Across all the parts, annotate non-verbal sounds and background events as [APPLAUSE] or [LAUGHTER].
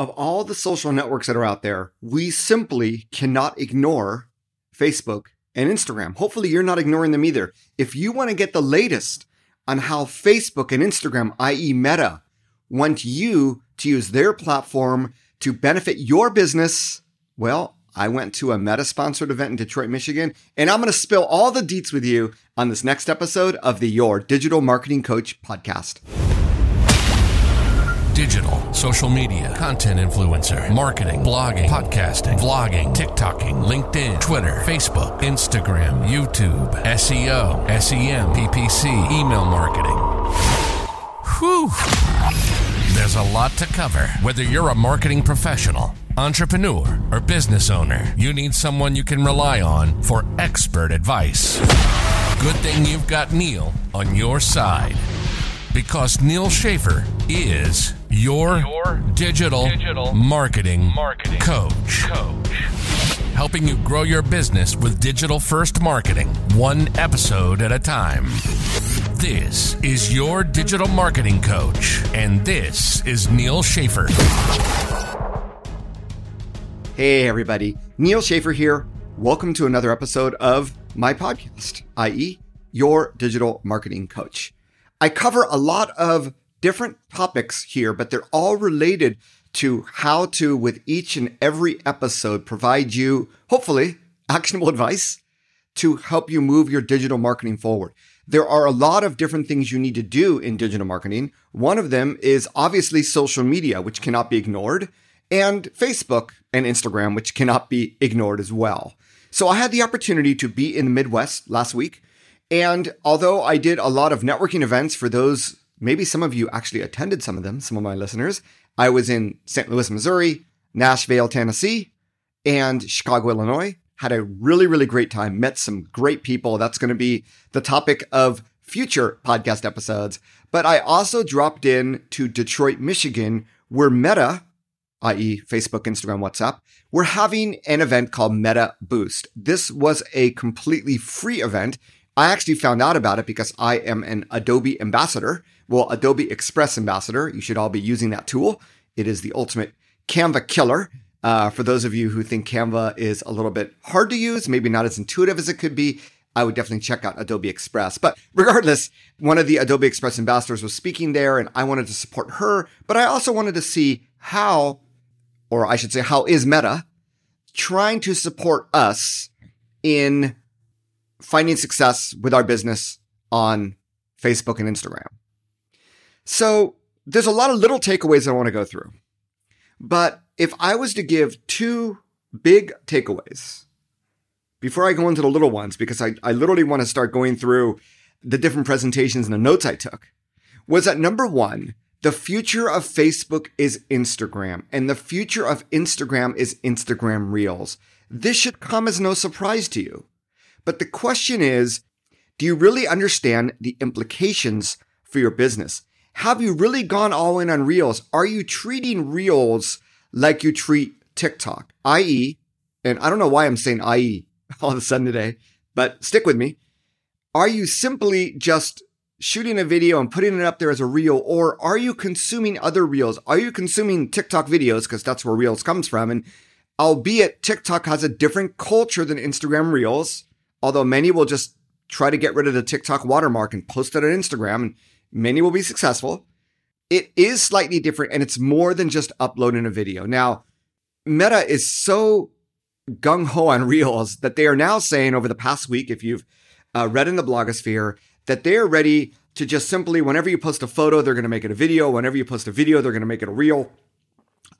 of all the social networks that are out there, we simply cannot ignore Facebook and Instagram. Hopefully, you're not ignoring them either. If you want to get the latest on how Facebook and Instagram, i.e., Meta, want you to use their platform to benefit your business, well, I went to a Meta sponsored event in Detroit, Michigan, and I'm going to spill all the deets with you on this next episode of the Your Digital Marketing Coach podcast digital, social media, content influencer, marketing, blogging, podcasting, vlogging, TikToking, LinkedIn, Twitter, Facebook, Instagram, YouTube, SEO, SEM, PPC, email marketing. Whew. There's a lot to cover. Whether you're a marketing professional, entrepreneur, or business owner, you need someone you can rely on for expert advice. Good thing you've got Neal on your side because Neal Schaffer is your, your digital, digital marketing, marketing coach. coach. Helping you grow your business with digital first marketing, one episode at a time. This is your digital marketing coach, and this is Neal Schaffer. Hey, everybody. Neal Schaffer here. Welcome to another episode of my podcast, i.e., Your Digital Marketing Coach. I cover a lot of different topics here, but they're all related to how to, with each and every episode, provide you, hopefully, actionable advice to help you move your digital marketing forward. There are a lot of different things you need to do in digital marketing. One of them is obviously social media, which cannot be ignored, and Facebook and Instagram, which cannot be ignored as well. So I had the opportunity to be in the Midwest last week. And although I did a lot of networking events for those maybe some of you actually attended some of them, some of my listeners. I was in St. Louis, Missouri, Nashville, Tennessee, and Chicago, Illinois. Had a really, really great time, met some great people. That's going to be the topic of future podcast episodes. But I also dropped in to Detroit, Michigan, where Meta, i.e., Facebook, Instagram, WhatsApp, we're having an event called Meta Boost. This was a completely free event. I actually found out about it because I am an Adobe ambassador well, Adobe Express Ambassador, you should all be using that tool. It is the ultimate Canva killer. Uh, for those of you who think Canva is a little bit hard to use, maybe not as intuitive as it could be, I would definitely check out Adobe Express. But regardless, one of the Adobe Express ambassadors was speaking there and I wanted to support her, but I also wanted to see how, or I should say, how is Meta trying to support us in finding success with our business on Facebook and Instagram. So there's a lot of little takeaways I want to go through. But if I was to give two big takeaways before I go into the little ones, because I, I literally want to start going through the different presentations and the notes I took, was that number one, the future of Facebook is Instagram, and the future of Instagram is Instagram Reels. This should come as no surprise to you. But the question is, do you really understand the implications for your business? Have you really gone all in on Reels? Are you treating Reels like you treat TikTok? I.e., and I don't know why I'm saying i.e. [LAUGHS] all of a sudden today, but stick with me. Are you simply just shooting a video and putting it up there as a reel, or are you consuming other reels? Are you consuming TikTok videos? Because that's where reels comes from. And albeit TikTok has a different culture than Instagram reels, although many will just try to get rid of the TikTok watermark and post it on Instagram. And Many will be successful. It is slightly different and it's more than just uploading a video. Now, Meta is so gung ho on Reels that they are now saying over the past week, if you've uh, read in the blogosphere, that they are ready to just simply, whenever you post a photo, they're going to make it a video. Whenever you post a video, they're going to make it a reel.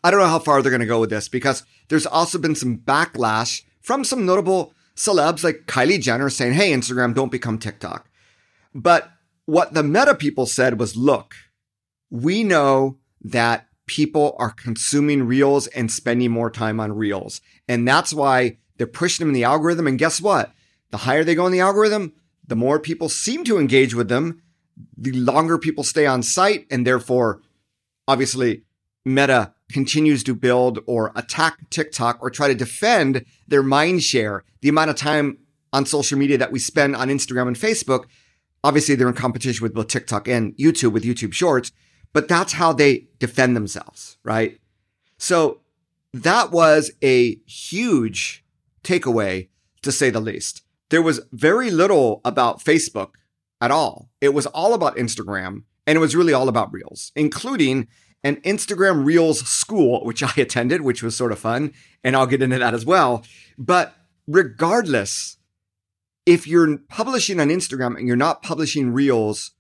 I don't know how far they're going to go with this because there's also been some backlash from some notable celebs like Kylie Jenner saying, hey, Instagram, don't become TikTok. But what the meta people said was, look, we know that people are consuming reels and spending more time on reels. And that's why they're pushing them in the algorithm. And guess what? The higher they go in the algorithm, the more people seem to engage with them, the longer people stay on site. And therefore, obviously, Meta continues to build or attack TikTok or try to defend their mind share, the amount of time on social media that we spend on Instagram and Facebook Obviously, they're in competition with both TikTok and YouTube with YouTube Shorts, but that's how they defend themselves, right? So that was a huge takeaway to say the least. There was very little about Facebook at all. It was all about Instagram and it was really all about Reels, including an Instagram Reels school, which [LAUGHS] I attended, which was sort of fun. And I'll get into that as well. But regardless, if you're publishing on Instagram and you're not publishing Reels,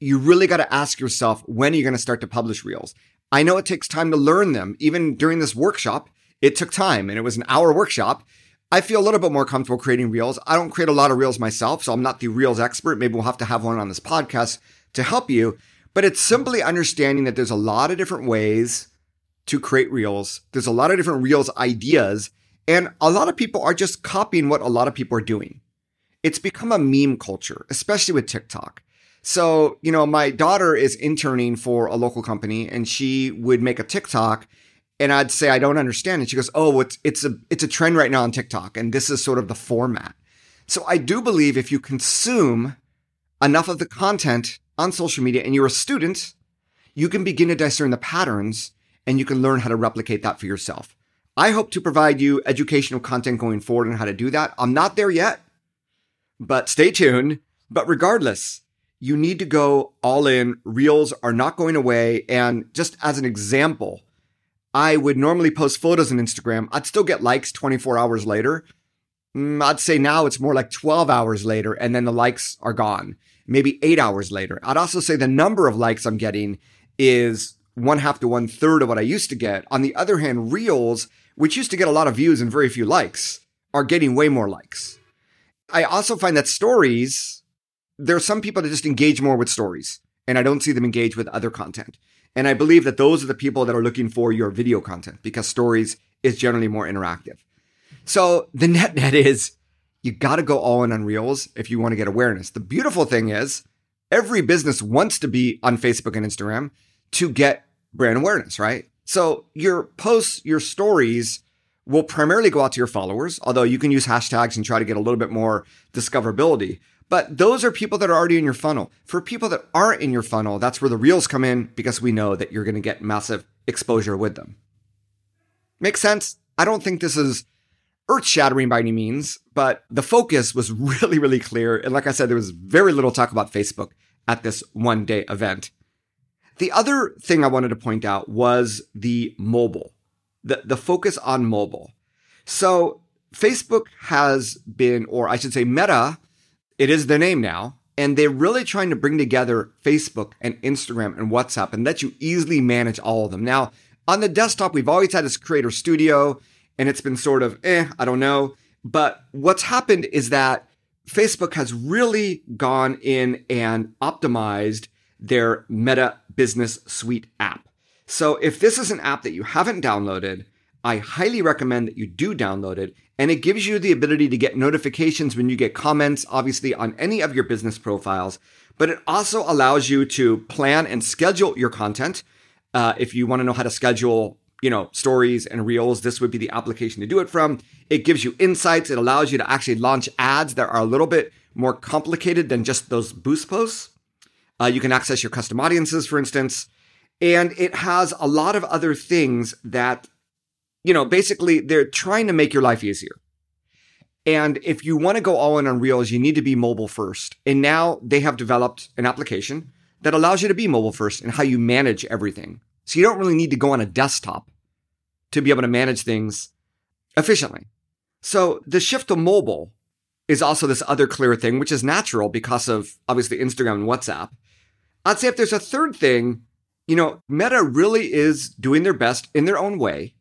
you really got to ask yourself, when are you going to start to publish Reels? I know it takes time to learn them. Even during this workshop, it took time and it was an hour workshop. I feel a little bit more comfortable creating Reels. I don't create a lot of Reels myself, so I'm not the Reels expert. Maybe we'll have to have one on this podcast to help you. But it's simply understanding that there's a lot of different ways to create Reels. There's a lot of different Reels ideas. And a lot of people are just copying what a lot of people are doing. It's become a meme culture, especially with TikTok. So, you know, my daughter is interning for a local company and she would make a TikTok and I'd say I don't understand and she goes, "Oh, it's it's a it's a trend right now on TikTok and this is sort of the format." So I do believe if you consume enough of the content on social media and you're a student, you can begin to discern the patterns and you can learn how to replicate that for yourself. I hope to provide you educational content going forward on how to do that. I'm not there yet, but stay tuned. But regardless, you need to go all in. Reels are not going away. And just as an example, I would normally post photos on Instagram. I'd still get likes 24 hours later. Mm, I'd say now it's more like 12 hours later, and then the likes are gone. Maybe eight hours later. I'd also say the number of likes I'm getting is one half to one third of what I used to get. On the other hand, Reels, which used to get a lot of views and very few likes, are getting way more likes. I also find that stories there are some people that just engage more with stories, and I don't see them engage with other content. And I believe that those are the people that are looking for your video content because stories is generally more interactive. So the [LAUGHS] net net is you got to go all in on Reels if you want to get awareness. The beautiful thing is every business wants to be on Facebook and Instagram to get brand awareness, right? So your posts, your stories will primarily go out to your followers, although you can use hashtags and try to get a little bit more discoverability. But those are people that are already in your funnel. For people that aren't in your funnel, that's where the reels come in because we know that you're going to get massive exposure with them. Makes sense? I don't think this is earth shattering by any means, but the focus was [LAUGHS] really, really clear. And like I said, there was very little talk about Facebook at this one day event. The other thing I wanted to point out was the mobile, the, the focus on mobile. So Facebook has been, or I should say, Meta it is the name now. And they're really trying to bring together Facebook and Instagram and WhatsApp and let you easily manage all of them. Now, on the desktop, we've always had this creator studio and it's been sort of, eh, I don't know. But what's happened is that Facebook has really gone in and optimized their Meta Business Suite app. So if this is an app that you haven't downloaded, I highly recommend that you do download it and it gives you the ability to get notifications when you get comments, obviously, on any of your business profiles. But it also allows you to plan and schedule your content. Uh, if you want to know how to schedule, you know, stories and reels, this would be the application to do it from. It gives you insights. It allows you to actually launch ads that are a little bit more complicated than just those boost posts. Uh, you can access your custom audiences, for instance. And it has a lot of other things that you know, basically they're trying to make your life easier. And if you want to go all in on Reels, you need to be mobile first. And now they have developed an application that allows you to be mobile first and how you manage everything. So you don't really need to go on a desktop to be able to manage things efficiently. So the shift to mobile is also this other clear thing, which is natural because of obviously Instagram and WhatsApp. I'd say if there's a third thing, you know, Meta really is doing their best in their own way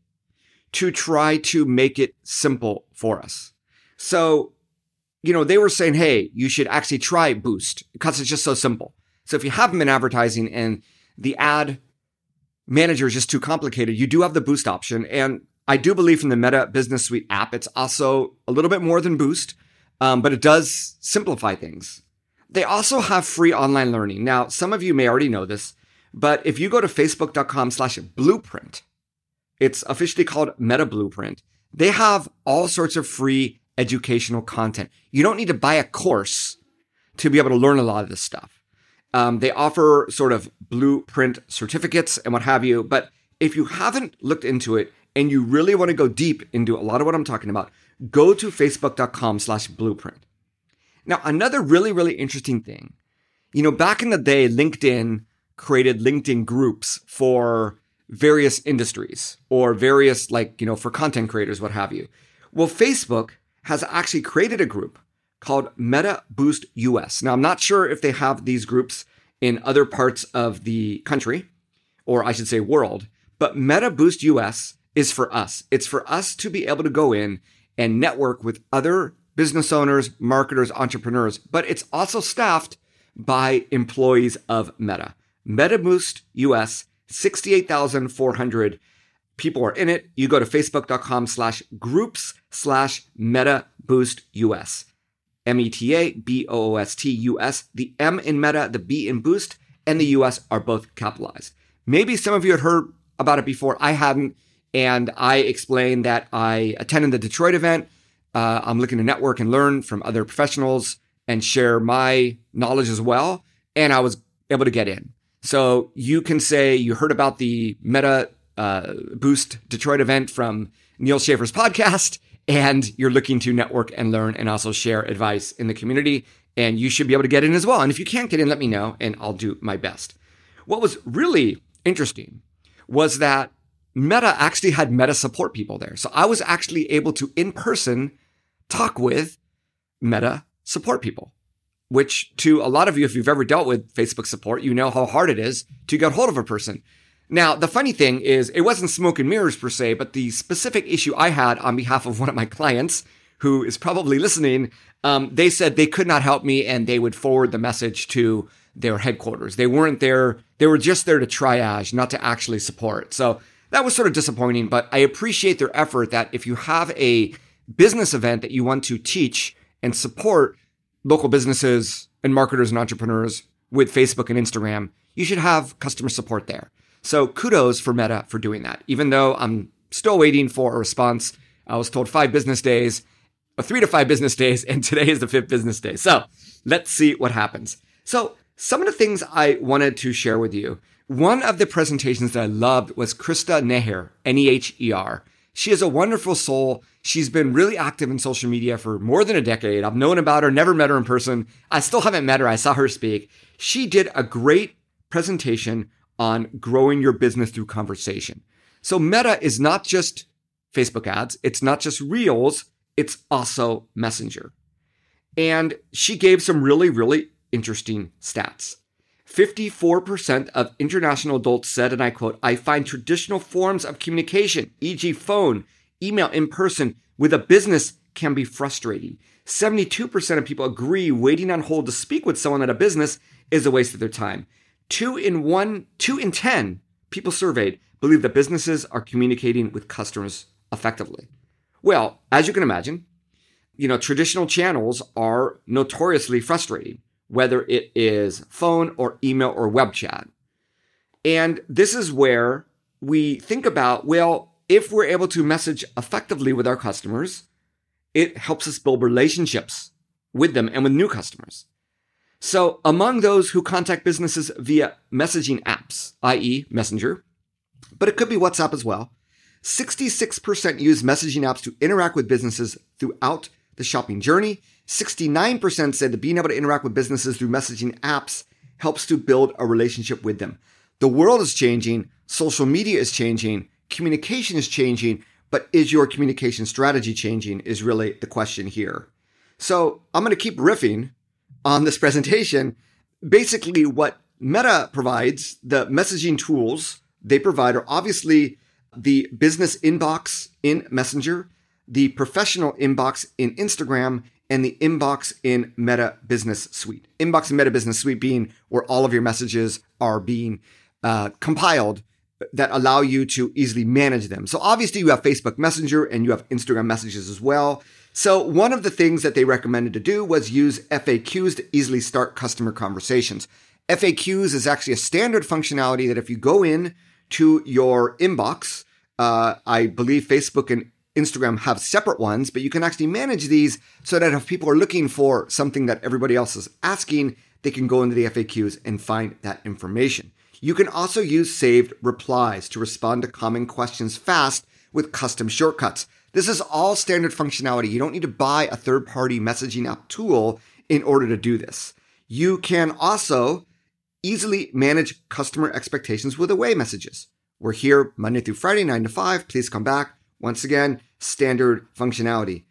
to try to make it simple for us. So, you know, they were saying, hey, you should actually try Boost because it's just so simple. So if you haven't been advertising and the ad manager is just too complicated, you do have the Boost option. And I do believe from the Meta Business Suite app, it's also a little bit more than Boost, um, but it does simplify things. They also have free online learning. Now, some of you may already know this, but if you go to facebook.com slash blueprint, it's officially called Meta Blueprint. They have all sorts of free educational content. You don't need to buy a course to be able to learn a lot of this stuff. Um, they offer sort of blueprint certificates and what have you, but if you haven't looked into it and you really want to go deep into a lot of what I'm talking about, go to facebook.com slash blueprint. Now, another really, really interesting thing, you know, back in the day, LinkedIn created LinkedIn groups for various industries or various, like, you know, for content creators, what have you. Well, Facebook has actually created a group called Meta Boost US. Now, I'm not sure if they have these groups in other parts of the country, or I should say world, but Meta Boost US is for us. It's for us to be able to go in and network with other business owners, marketers, entrepreneurs, but it's also staffed by employees of Meta. Meta Boost US, 68,400 people are in it. You go to facebook.com slash groups slash Meta Boost US. M E T A B O O S T U S. The M in Meta, the B in Boost, and the US are both capitalized. Maybe some of you had heard about it before. I hadn't. And I explained that I attended the Detroit event. Uh, I'm looking to network and learn from other professionals and share my knowledge as well. And I was able to get in. So you can say you heard about the Meta uh, Boost Detroit event from Neal Schaffer's podcast, and you're looking to network and learn and also share advice in the community. And you should be able to get in as well. And if you can't get in, let me know and I'll do my best. What was really interesting was that Meta actually had Meta support people there. So I was actually able to in person talk with Meta support people, which to a lot of you, if you've ever dealt with Facebook support, you know how hard it is to get hold of a person. Now, the funny thing is, it wasn't smoke and mirrors per se, but the specific issue I had on behalf of [LAUGHS] one of my clients, who is probably listening, um, they said they could not help me and they would forward the message to their headquarters. They weren't there, they were just there to triage, not to actually support. So that was sort of disappointing, but I appreciate their effort that if you have a business event that you want to teach and support local businesses and marketers and entrepreneurs with Facebook and Instagram, you should have customer support there. So kudos for Meta for doing that. Even though I'm still waiting for a response, I was told five business days, or three to five business days, [LAUGHS] and today is the fifth business day. So let's see what happens. So some of the things I wanted to share with you. One of the presentations that I loved was Krista Neher, N-E-H-E-R. She is a wonderful soul. She's been really active in social media for more than a decade. I've known about her, never met her in person. I still haven't met her. I saw her speak. She did a great presentation on growing your business through conversation. So Meta is not just Facebook ads. It's not just Reels. It's also Messenger. And she gave some really, really interesting stats. 54% of international adults said, and I quote, I find traditional forms of communication, e.g., phone, email, in person, with a business can be frustrating. 72% of people agree waiting on hold to speak with someone at a business is a waste of their time. Two in one, two in 10 people surveyed believe that businesses are communicating with customers effectively. Well, as you can imagine, you know, traditional channels are notoriously frustrating whether it is phone or email or web chat. And this is where we think about well, if we're able to message effectively with our customers, it helps us build relationships with them and with new customers. So, among those who contact businesses via messaging apps, i.e., Messenger, but it could be WhatsApp as well, 66% use messaging apps to interact with businesses throughout the shopping journey, 69% said that being able to interact with businesses through messaging apps helps to build a relationship with them. The world is changing, social media is changing, communication is changing, but is your communication strategy changing? Is really the question here. So I'm going to keep riffing on this presentation. Basically, what Meta provides, the messaging tools they provide are obviously the business inbox in Messenger, the professional inbox in Instagram, and the inbox in Meta Business Suite. Inbox in Meta Business Suite being where all of your messages are being uh, compiled that allow you to easily manage them. So obviously you have Facebook Messenger and you have Instagram messages as well. So one of the things that they recommended to do was use FAQs to easily start customer conversations. FAQs is actually a standard functionality that if you go in to your inbox, uh, I believe Facebook and Instagram have separate ones, but you can actually manage these so that if people are looking for something that everybody else is asking, they can go into the FAQs and find that information. You can also use saved replies to respond to common questions fast with custom shortcuts. This is all standard functionality. You don't need to buy a third party messaging app tool in order to do this. You can also easily manage customer expectations with away messages. We're here Monday through Friday, 9 to 5. Please come back. Once again, standard functionality.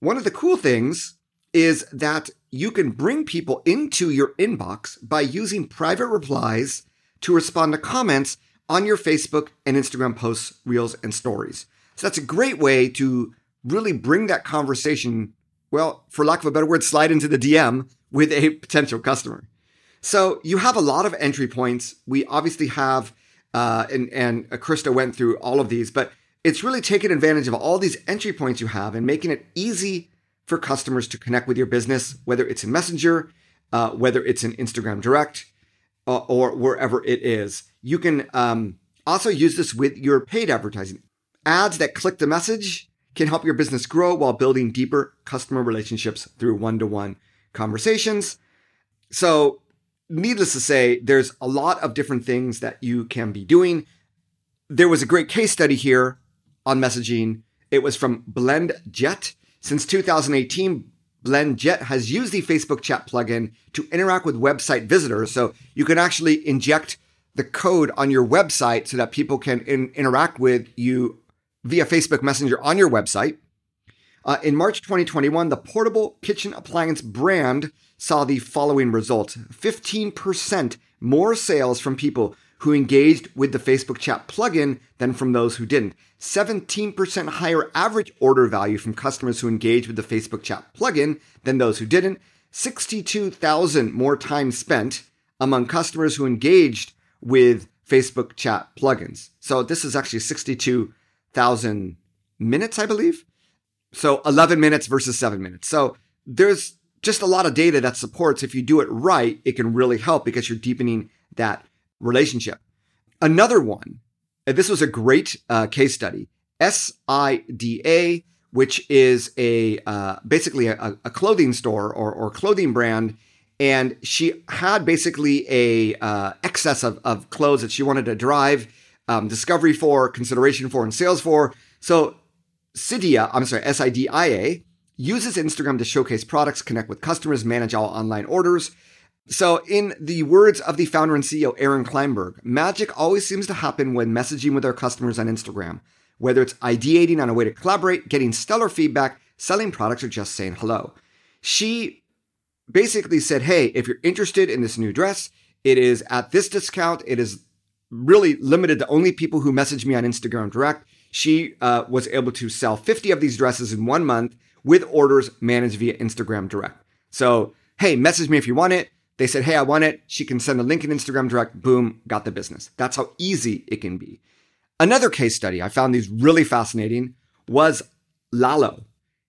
One of the cool things is that you can bring people into your inbox by using private replies to respond to comments on your Facebook and Instagram posts, reels, and stories. So that's a great way to really bring that conversation, well, for lack of a better word, slide into the DM with a potential customer. So you have a lot of entry points. We obviously have, uh, and, and Krista went through all of these, but it's really taking advantage of all these entry points you have and making it easy for customers to connect with your business, whether it's in Messenger, uh, whether it's in Instagram Direct, uh, or wherever it is. You can um, also use this with your paid advertising. Ads that click the message can help your business grow while building deeper customer relationships through one to one conversations. So, needless to say, there's a lot of different things that you can be doing. There was a great case study here on messaging. It was from BlendJet. Since 2018, BlendJet has used the Facebook chat plugin to interact with website visitors. So you can actually inject the code on your website so that people can in- interact with you via Facebook Messenger on your website. Uh, in March 2021, the portable kitchen appliance brand saw the following results 15% more sales from people who engaged with the Facebook chat plugin than from those who didn't. 17% higher average order value from customers who engaged with the Facebook chat plugin than those who didn't. 62,000 more time spent among customers who engaged with Facebook chat plugins. So this is actually 62,000 minutes, I believe. So 11 minutes versus 7 minutes. So there's just a lot of data that supports if you do it right, it can really help because you're deepening that relationship. Another one, this was a great uh, case study. SIDA, which is a uh, basically a, a, clothing store or, or clothing brand, and she had basically a uh, excess of, of clothes that she wanted to drive um, discovery for, consideration for, and sales for. So Cydia, I'm sorry, SIDIA uses Instagram to showcase products, connect with customers, manage all online orders. So, in the words of the founder and CEO Aaron Kleinberg, magic always seems to happen when messaging with our customers on Instagram, whether it's ideating on a way to collaborate, getting stellar feedback, selling products, or just saying hello. She basically said, Hey, if you're interested in this new dress, it is at this discount. It is really limited to only people who message me on Instagram direct. She uh, was able to sell 50 of these dresses in one month with orders managed via Instagram direct. So, hey, message me if you want it. They said, hey, I want it. She can send a link in Instagram direct. Boom, got the business. That's how easy it can be. Another case study I found these really fascinating was Lalo,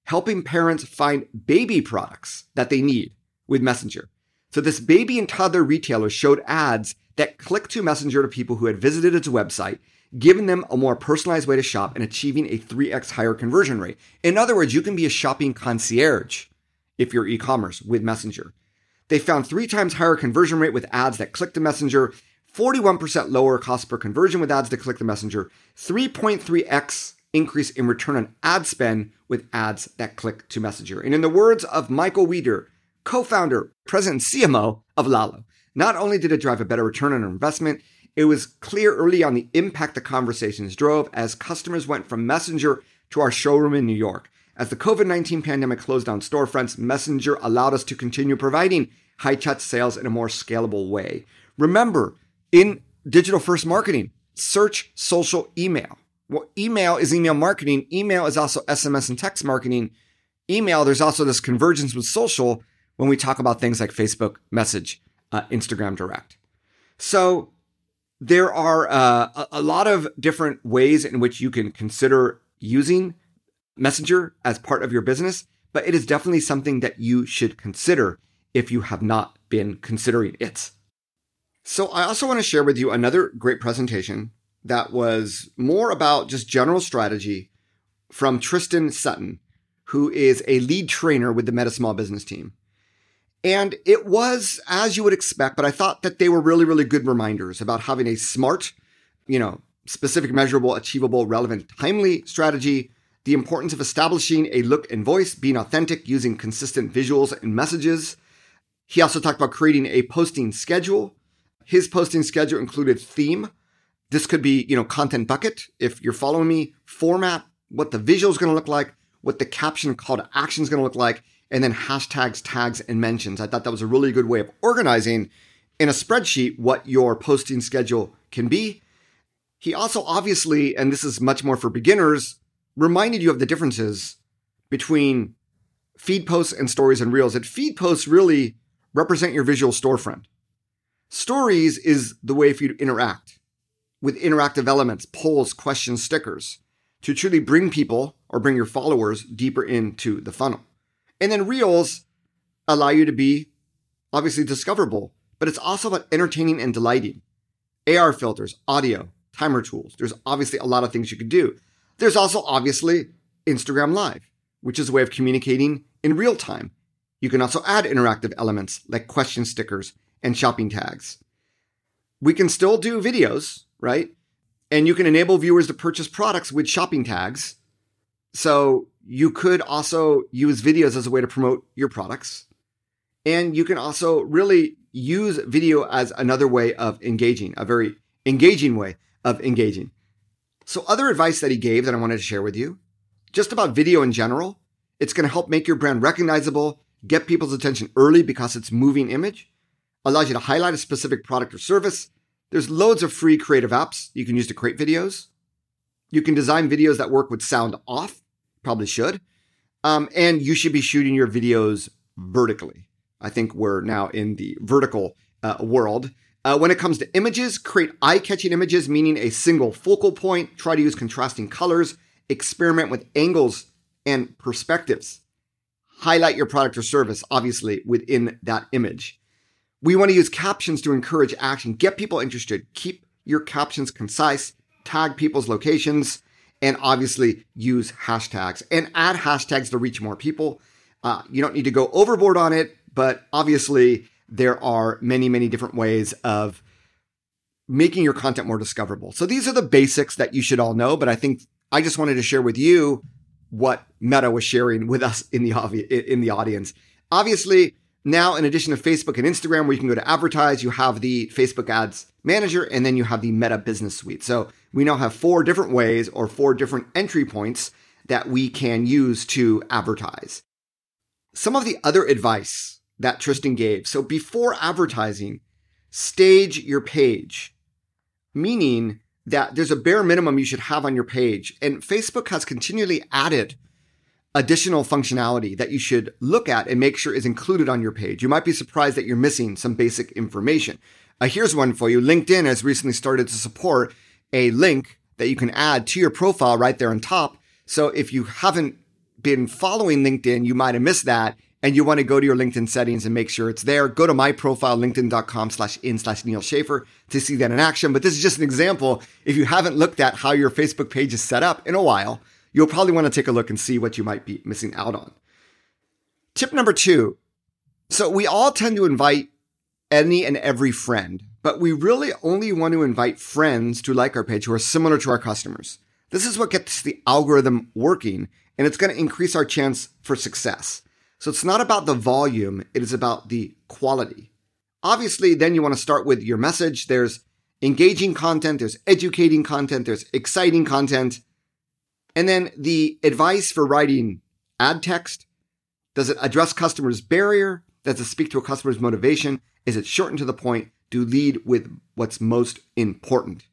helping parents find baby products that they need with Messenger. So this baby and toddler retailer showed ads that clicked to Messenger to people who had visited its website, giving them a more personalized way to shop and achieving a 3x higher conversion rate. In other words, you can be a shopping concierge if you're e-commerce with Messenger. They found three times higher conversion rate with ads that click the messenger, 41% lower cost per conversion with ads that click the messenger, 3.3x increase in return on ad spend with ads that click to messenger. And in the words of Michael Wieder, co-founder, president, CMO of Lalo, not only did it drive a better return on investment, it was clear early on the impact the conversations drove as customers went from Messenger to our showroom in New York. As the COVID 19 pandemic closed down storefronts, Messenger allowed us to continue providing high touch sales in a more scalable way. Remember, in digital first marketing, search social email. Well, email is email marketing. Email is also SMS and text marketing. Email, there's also this convergence with social when we talk about things like Facebook message, uh, Instagram direct. So there are uh, a, a lot of different ways in which you can consider using Messenger as part of your business, but it is definitely something that you should consider if you have not been considering it. So, I also want to share with you another great presentation that was more about just general strategy from Tristan Sutton, who is a lead trainer with the Meta Small Business team. And it was as you would expect, but I thought that they were really, really good reminders about having a smart, you know, specific, measurable, achievable, relevant, timely strategy, the importance of establishing a look and voice, being authentic, using consistent visuals and messages. He also talked about creating a posting schedule. His posting schedule included theme. This could be, you know, content bucket. If you're following me, format, what the visual is going to look like, what the caption call to action is going to look like, and then hashtags, tags, and mentions. I thought that was a really good way of organizing in a spreadsheet what your posting schedule can be. He also obviously, and this is much more for beginners, reminded you of the differences between feed posts and stories and reels. That feed posts really represent your visual storefront. Stories is the way for you to interact with interactive elements, polls, questions, stickers to truly bring people or bring your followers deeper into the funnel. And then reels allow you to be obviously discoverable, but it's also about entertaining and delighting. AR filters, audio, timer tools. There's obviously a lot of things you could do. There's also obviously Instagram Live, which is a way of communicating in real time. You can also add interactive elements like question stickers and shopping tags. We can still do videos, right? And you can enable viewers to purchase products with shopping tags. So you could also use videos as a way to promote your products. And you can also really use video as another way of engaging, a very engaging way of engaging. So, other advice that he gave that I wanted to share with you, just about video in general, it's going to help make your brand recognizable, get people's attention early because it's moving image, allows you to highlight a specific product or service. There's loads of free creative apps you can use to create videos. You can design videos that work with sound off probably should. Um, and you should be shooting your videos vertically. I think we're now in the vertical uh, world. Uh, when it comes to images, create eye catching images, meaning a single focal point. Try to use contrasting colors. Experiment with angles and perspectives. Highlight your product or service, obviously, within that image. We want to use captions to encourage action, get people interested. Keep your captions concise, tag people's locations, and obviously use hashtags and add hashtags to reach more people. Uh, you don't need to go overboard on it, but obviously there are many, many different ways of making your content more discoverable. So these are the basics that you should all know, but I think I just wanted to share with you what Meta was sharing with us in the in the audience. Obviously, now in addition to Facebook and Instagram where you can go to advertise, you have the Facebook Ads Manager and then you have the Meta Business Suite. So we now have four different ways or four different entry points that we can use to advertise. Some of the other advice that Tristan gave. So before advertising, stage your page, meaning that there's a bare minimum you should have on your page. And Facebook has continually added additional functionality that you should look at and make sure is included on your page. You might be surprised that you're missing some basic information. Uh, here's one for you. LinkedIn has recently started to support a link that you can add to your profile right there on top. So if you haven't been following LinkedIn, you might have missed that and you want to go to your LinkedIn settings and make sure it's there. Go to my profile, linkedin.com slash in slash Neal Schaffer to see that in action. But this is just an example. If you haven't looked at how your Facebook page is set up in a while, you'll probably want to take a look and see what you might be missing out on. Tip number two. So we all tend to invite any and every friend but we really only want to invite friends to like our page who are similar to our customers. This is what gets the algorithm working, and it's going to increase our chance for success. So it's not about the volume, it is about the quality. Obviously, then you want to start with your message. There's engaging content, there's educating content, there's exciting content. And then the advice for writing ad text does it address customers' barrier? Does it speak to a customer's motivation? Is it short and to the point? to lead with what's most important.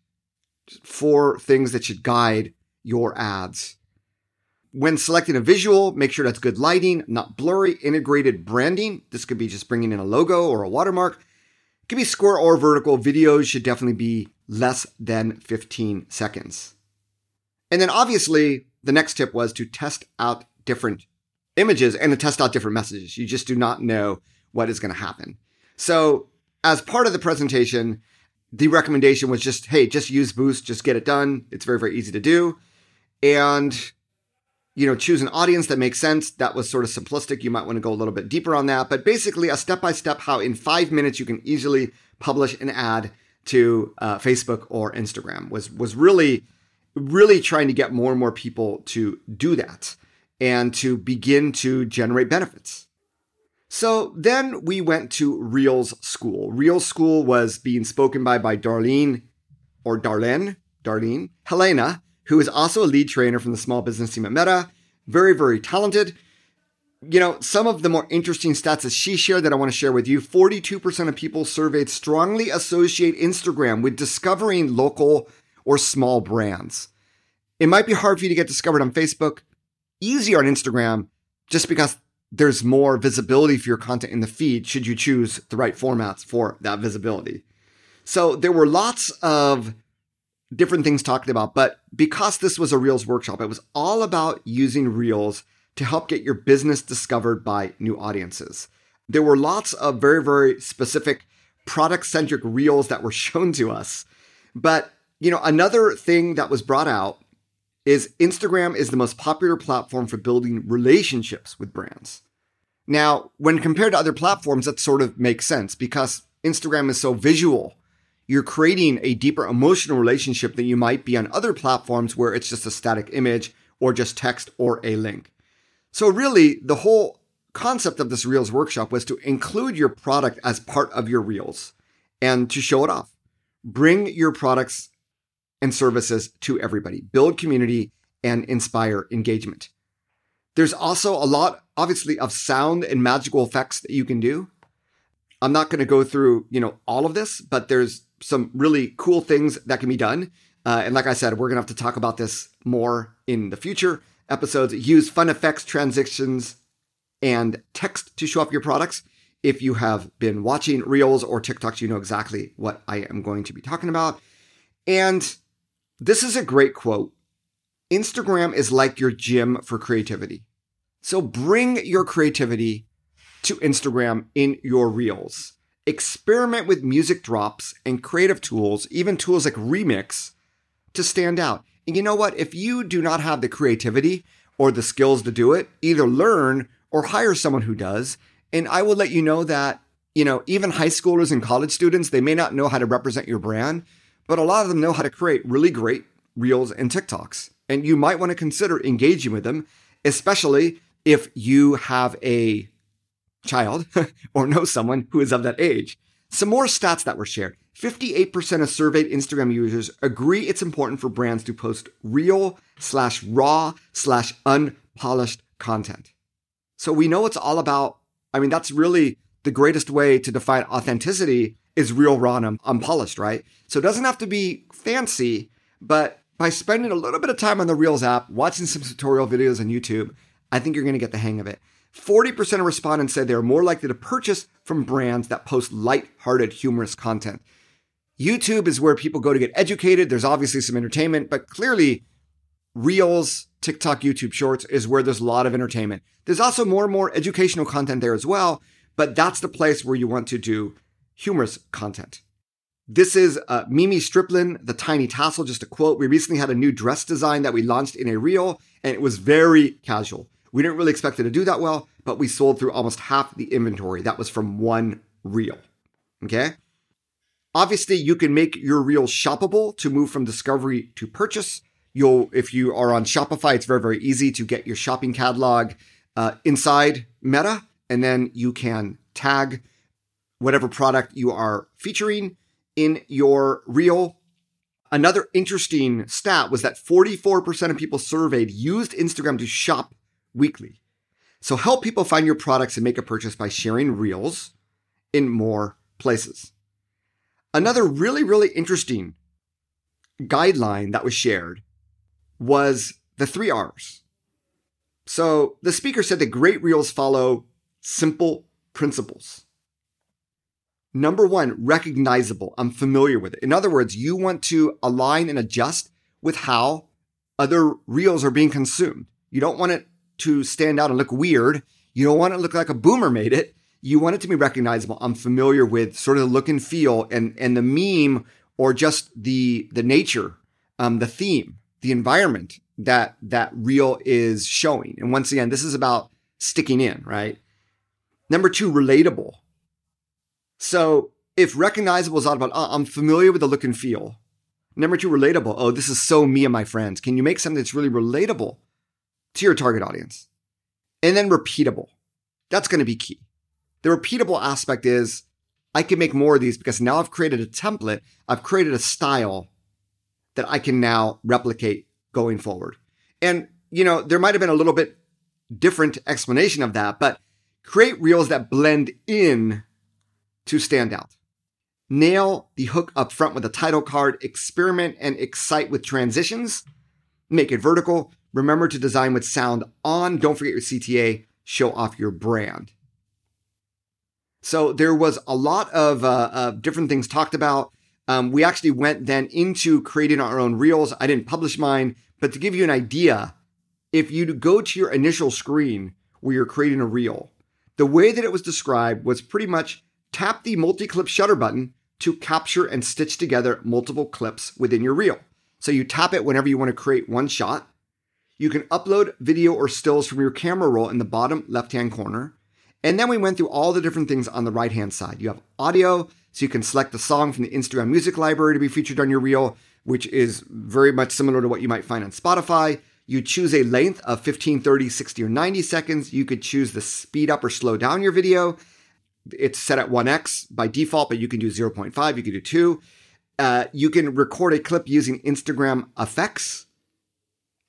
Four things that should guide your ads. When selecting a visual, make sure that's good lighting, not blurry, integrated branding. This could be just bringing in a logo or a watermark. It could be square or vertical. Videos should definitely be less than 15 seconds. And then obviously, the next tip was to test out different images and to test out different messages. You just do not know what is going to happen. So as part of the presentation, the recommendation was just, hey, just use Boost, just get it done. It's very, very easy to do. And you know, choose an audience that makes sense. That was sort of simplistic. You might want to go a little bit deeper on that, but basically a step by step how in five minutes you can easily publish an ad to uh, Facebook or Instagram was was really really trying to get more and more people to do that and to begin to generate benefits. So then we went to Reels School. Reels School was being spoken by by Darlene or Darlene, Darlene, Helena, who is also a lead trainer from the small business team at Meta. Very, very talented. You know, some of the more interesting stats that she shared that I want to share with you 42% of people surveyed strongly associate Instagram with discovering local or small brands. It might be hard for you to get discovered on Facebook, easier on Instagram, just because there's more visibility for your content in the feed should you choose the right formats for that visibility. So there were lots of different things talked about, but because this was a Reels workshop, it was all about using Reels to help get your business discovered by new audiences. There were lots of very, very specific product centric Reels that were [LAUGHS] shown to us. But, you know, another thing that was brought out is Instagram is the most popular platform for building relationships with brands. Now, when compared to other platforms, that sort of makes sense because Instagram is so visual you're creating a deeper emotional relationship than you might be on other platforms where it's just a static image or just text or a link. So, really, the whole concept of this Reels workshop was to include your product as part of your Reels and to show it off. Bring your products and services to everybody, build community, and inspire engagement. There's also a lot, obviously, of sound and magical effects that you can do. I'm not going to go through, you know, all of this, but there's some really cool things that can be done. Uh, and like I said, we're going to have to talk about this more in the future episodes. Use fun effects, transitions, and text to show off your products. If you have been watching Reels or TikToks, you know exactly what I am going to be talking about. And this is a great quote Instagram is like your gym for creativity. So bring your creativity to Instagram in your Reels experiment with music drops and creative tools, even tools like Remix, to stand out. And you know what? If you do not have the creativity or the skills to do it, either learn or hire someone who does. And I will let you know that, you know, even high schoolers and college students, they may not know how to represent your brand, but a lot of them know how to create really great reels and TikToks. And you might want to consider engaging with them, especially if you have a child [LAUGHS] or know someone who is of that age. Some more stats that were shared. 58% of surveyed Instagram users agree it's important for brands to post real slash raw slash unpolished content. So we know it's all about, I mean, that's really the greatest way to define authenticity is real, raw, and unpolished, right? So it doesn't have to be fancy, but by spending a little bit of time on the Reels app, watching some tutorial videos on YouTube, I think you're going to get the hang of it. 40% of respondents said they are more likely to purchase from brands that post light-hearted, humorous content. YouTube is where people go to get educated. There's obviously some entertainment, but clearly, Reels, TikTok, YouTube Shorts is where there's a lot of entertainment. There's also more and more educational content there as well, but that's the place where you want to do humorous content. This is uh, Mimi Striplin, the tiny tassel, just a quote. We recently had a new dress design that we launched in a reel, and it was very casual. We didn't really expect it to do that well, but we sold through almost half the inventory. That was from one reel. Okay. Obviously, you can make your reel shoppable to move from discovery to purchase. You'll, if you are on Shopify, it's very, very easy to get your shopping catalog uh, inside Meta, and then you can tag whatever product you are featuring in your reel. Another interesting stat was that 44% of people surveyed used Instagram to shop weekly. So help people find your products and make a purchase by sharing reels in more places. Another really, really interesting guideline that was shared was the three R's. So the speaker said that great reels follow simple principles. Number one, recognizable. I'm familiar with it. In other words, you want to align and adjust with how other reels are being consumed. You don't want it to stand out and look weird. You don't want it to look like a boomer made it. You want it to be recognizable. I'm familiar with sort of the look and feel and, and the meme or just the, the nature, um, the theme, the environment that that reel is showing. And once again, this is about sticking in, right? Number two, relatable. So if recognizable is all about, oh, I'm familiar with the look and feel. Number two, relatable. Oh, this is so me and my friends. Can you make something that's really relatable to your target audience? And then repeatable. That's going to be key. The repeatable aspect is I can make more of these because now I've created a template. I've created a style that I can now replicate going forward. And, you know, there might have been a little bit different explanation of that, but create reels that blend in to stand out. Nail the hook up front with a title card, experiment and excite with transitions, make it vertical. Remember to design with sound on. Don't forget your CTA, show off your brand. So there was a lot of uh, uh, different things talked about. Um, we actually went then into creating our own reels. I didn't publish mine, but to give you an idea, if you go to your initial screen where you're creating a reel, the way that it was described was pretty much tap the multi-clip shutter button to capture and stitch together multiple clips within your reel. So you tap it whenever you want to create one shot. You can upload video or stills from your camera roll in the bottom left-hand corner. And then we went through all the different things on the right hand side. You have audio, so you can select the song from the Instagram music library to be featured on your reel, which is very much similar to what you might find on Spotify. You choose a length of 15, 30, 60, or 90 seconds. You could choose the speed up or slow down your video. It's set at 1x by default, but you can do 0.5, you can do 2. Uh, you can record a clip using Instagram effects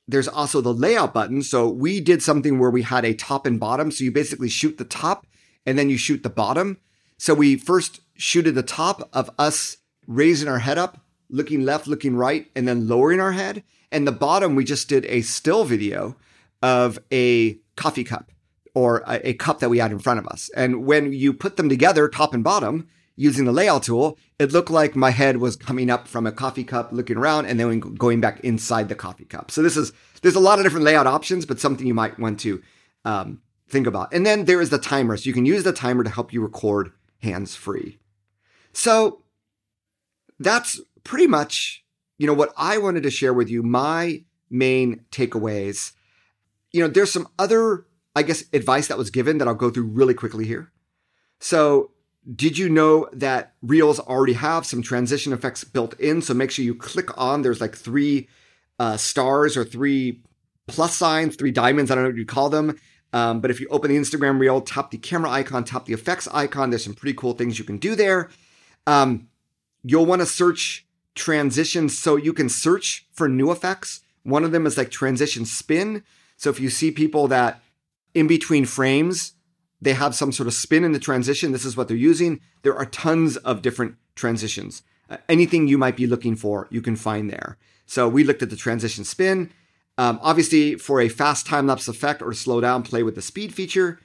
there's also the layout button. So we did something where we had a top and bottom. So you basically shoot the top and then you shoot the bottom. So we first shooted the top of us raising our head up, looking left, looking right, and then lowering our head. And the bottom, we just did a still video of a coffee cup or a, a cup that we had in front of us. And when you put them together, top and bottom, using the layout tool, it looked like my head was coming up from a coffee cup, looking around, and then going back inside the coffee cup. So this is there's a lot of different layout options, but something you might want to um, think about. And then there is the timer, so you can use the timer to help you record hands free. So that's pretty much you know what I wanted to share with you. My main takeaways. You know, there's some other I guess advice that was given that I'll go through really quickly here. So did you know that Reels already have some transition effects built in? So make sure you click on, there's like three uh, stars or three plus signs, three diamonds, I don't know what you call them. Um, but if you open the Instagram Reel, tap the camera icon, tap the effects icon, there's some pretty cool things you can do there. Um, you'll want to search transitions so you can search for new effects. One of them is like transition spin. So if you see people that in between frames, they have some sort of spin in the transition. This is what they're using. There are tons of different transitions. Uh, anything you might be looking for, you can find there. So we looked at the transition spin. Um, obviously, for a fast time lapse effect or slow down, play with the speed feature.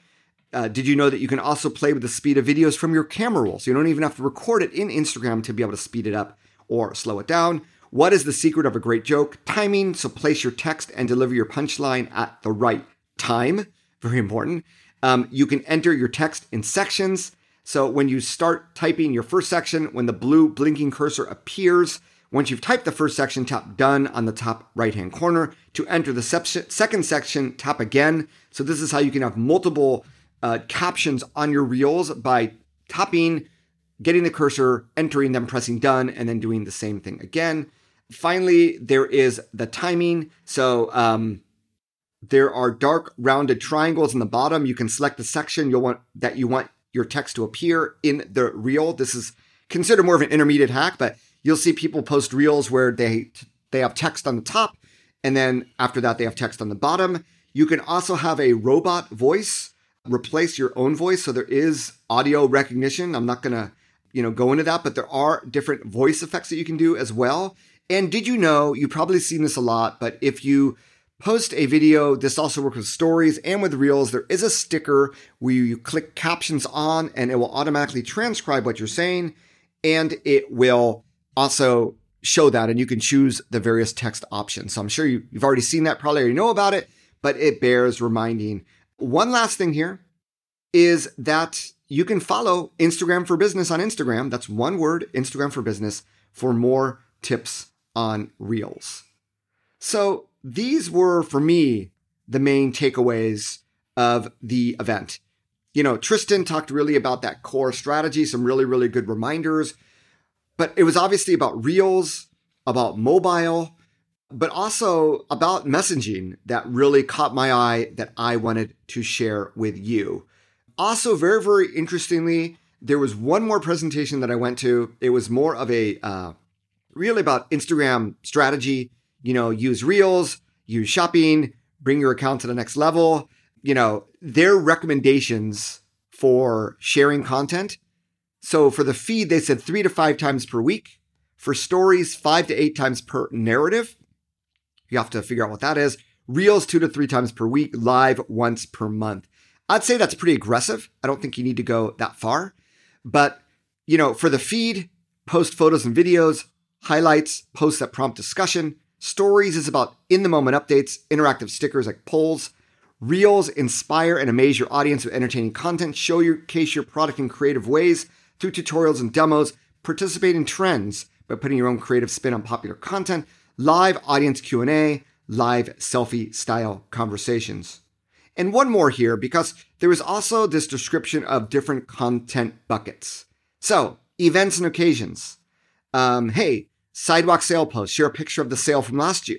Uh, did you know that you can also play with the speed of videos from your camera roll? So you don't even have to record it in Instagram to be able to speed it up or slow it down. What is the secret of a great joke? Timing. So place your text and deliver your punchline at the right time. Very important. Um, you can enter your text in sections. So when you start typing your first section, when the blue blinking cursor appears, once you've typed the first section, tap done on the top right hand corner. To enter the second section, tap again. So this is how you can have multiple uh, captions on your reels by tapping, getting the cursor, entering them, pressing done, and then doing the same thing again. Finally, there is the timing. So um, there are dark rounded triangles in the bottom. You can select the section you'll want that you want your text to appear in the reel. This is considered more of an intermediate hack, but you'll see people post reels where they they have text on the top and then after that they have text on the bottom. You can also have a robot voice replace your own voice so there is audio recognition. I'm not going to, you know, go into that, but there are different voice effects that you can do as well. And did you know, you've probably seen this a lot, but if you post a video. This also works with stories and with reels. There is a sticker where you click captions on and it will automatically transcribe what you're saying. And it will also show that and you can choose the various text options. So I'm sure you, have already seen that, probably already know about it, but it bears reminding. One last thing here is that you can follow Instagram for Business on Instagram. That's one word, Instagram for Business, for more tips on Reels. So these were for me the main takeaways of the event. You know, Tristan talked really about that core strategy, some really, really good reminders, but it was obviously about reels, about mobile, but also about messaging that really caught my eye that I wanted to share with you. Also, very, very interestingly, there was one more presentation that I went to. It was more of a uh, really about Instagram strategy. You know, use reels, use shopping, bring your account to the next level. You know, their recommendations for sharing content. So for the feed, they said three to five times per week. For stories, five to eight times per narrative. You have to figure out what that is. Reels, two to three times per week. Live, once per month. I'd say that's pretty aggressive. I don't think you need to go that far. But, you know, for the feed, post photos and videos, highlights, posts that prompt discussion. Stories is about in the moment updates, interactive stickers like polls. Reels inspire and amaze your audience with entertaining content, showcase your product in creative ways through tutorials and demos, participate in trends by putting your own creative spin on popular content, live audience Q&A, live selfie style conversations. And one more here because there is also this description of different content buckets. So, events and occasions. Um, hey, sidewalk sale post, share a picture of the sale from last year.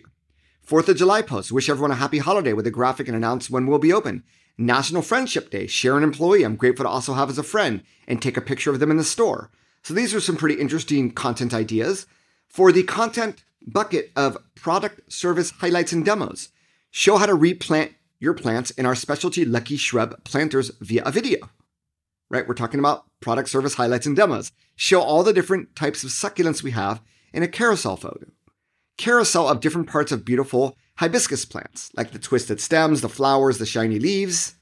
Fourth of July post, wish everyone a happy holiday with a graphic and announce when we'll be open. National Friendship Day, share an employee I'm grateful to also have as a friend and take a picture of them in the store. So these are some pretty interesting content ideas. For the content bucket of product, service, highlights, and demos, show how to replant your plants in our specialty Lucky Shrub planters via a video. Right? We're talking about product, service, highlights, and demos. Show all the different types of succulents we have in a carousel photo. Carousel of different parts of beautiful hibiscus plants, like the twisted stems, the flowers, the shiny leaves.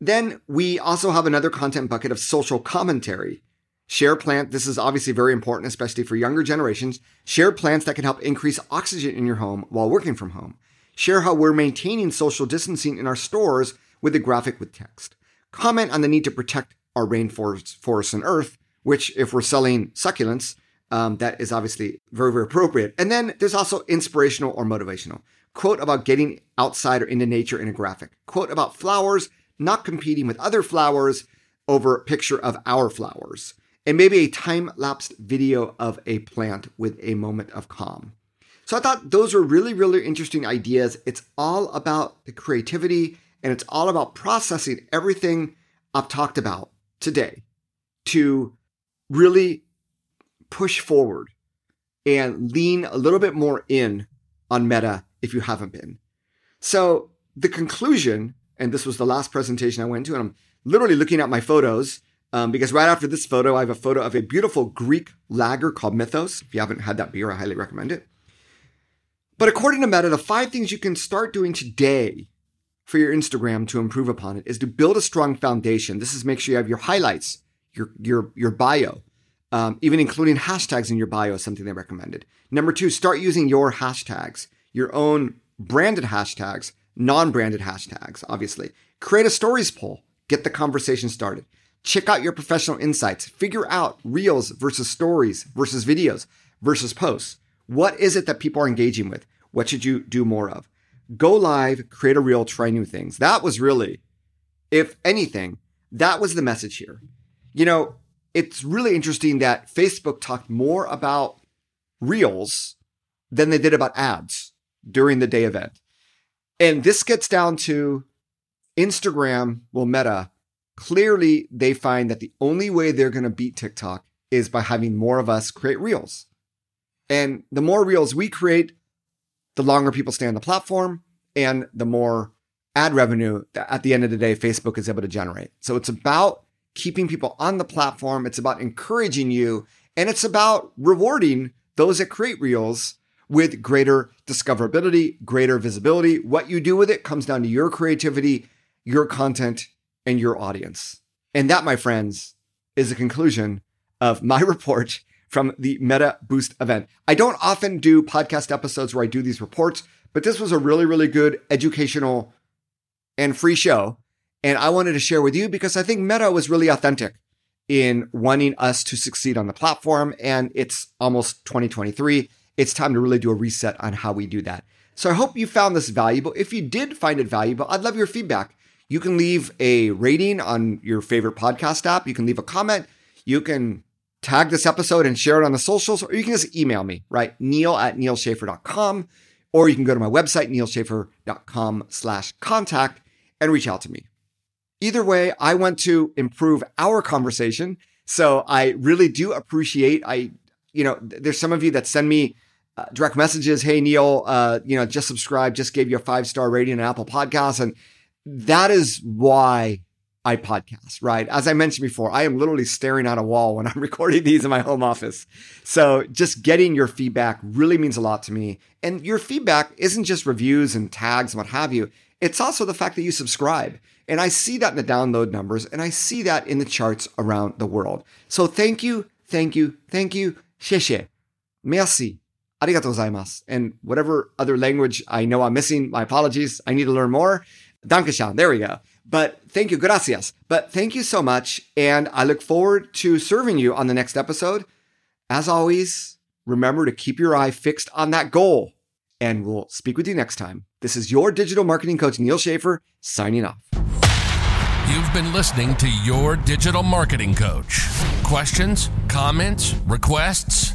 Then we also have another content bucket of social commentary. Share plant, this is obviously very important, especially for younger generations. Share plants that can help increase oxygen in your home while working from home share how we're maintaining social distancing in our stores with a graphic with text. Comment on the need to protect our rainforests forests, and earth, which, if we're selling succulents, um, that is obviously very, very appropriate. And then there's also inspirational or motivational. Quote about getting outside or into nature in a graphic. Quote about flowers not competing with other flowers over a picture of our flowers. And maybe a time lapsed video of a plant with a moment of calm. So I thought those were really, really interesting ideas. It's all about the creativity and it's all about processing everything I've talked about today to really push forward and lean a little bit more in on meta if you haven't been. So the conclusion, and this was the last presentation I went to, and I'm literally looking at my photos um, because right after this photo, I have a photo of a beautiful Greek lager called Mythos. If you haven't had that beer, I highly recommend it. But according to Meta, the five things you can start doing today for your Instagram to improve upon it is to build a strong foundation. This is make sure you have your highlights, your your your bio, um, even including hashtags in your bio is something they recommended. Number two, start using your hashtags, your own branded hashtags, non-branded hashtags. Obviously, create a stories poll, get the conversation started. Check out your professional insights. Figure out reels versus stories versus videos versus posts. What is it that people are engaging with? What should you do more of? Go live, create a reel, try new things. That was really, if anything, that was the message here. You know, it's really interesting that Facebook talked more about reels than they did about ads during the day event. And this gets down to Instagram, well, Meta, clearly they find that the only way they're going to beat TikTok is by having more of us create reels. And the more reels we create, the longer people stay on the platform and the more ad revenue that at the end of the day Facebook is able to generate. So it's about keeping people on the platform, it's about encouraging you, and it's about rewarding those that create reels with greater discoverability, greater visibility. What you do with it comes down to your creativity, your content, and your audience. And that, my friends, is the conclusion of my [LAUGHS] report from the Meta Boost event. I don't often do podcast episodes where I do these reports, but this was a really, really good educational and free show. And I wanted to share with you because I think Meta was really authentic in wanting us to succeed on the platform. And it's almost 2023. It's time to really do a reset on how we do that. So I hope you found this valuable. If you did find it valuable, I'd love your feedback. You can leave a rating on your favorite podcast app. You can leave a comment. You can tag this episode and share it on the socials, or you can just email me, right? Neal at nealschaffer.com, or you can go to my website, nealschaffer.com slash contact and reach out to me. Either way, I want to improve our conversation. So I really do appreciate, I, you know, there's some of you that send me uh, direct messages. Hey, Neal, uh, you know, just subscribe, just gave you a five star rating on Apple Podcasts. And that is why I podcast, right? As I mentioned before, I am literally staring at a wall when I'm [LAUGHS] recording these in my home office. So just getting your feedback really means a lot to me. And your feedback isn't just reviews and tags and what have you. It's also the fact that you subscribe. And I see that in the download numbers and I see that in the charts around the world. So thank you, thank you, thank you. 谢谢. Merci. Arigatou gozaimasu. And whatever other language I know I'm missing, my apologies. I need to learn more. Dankeschön. There we go. But thank you. Gracias. But thank you so much. And I look forward to serving you on the next episode. As always, remember to keep your eye fixed on that goal. And we'll speak with you next time. This is your digital marketing coach, Neal Schaffer, signing off. You've been listening to Your Digital Marketing Coach. Questions, comments, requests,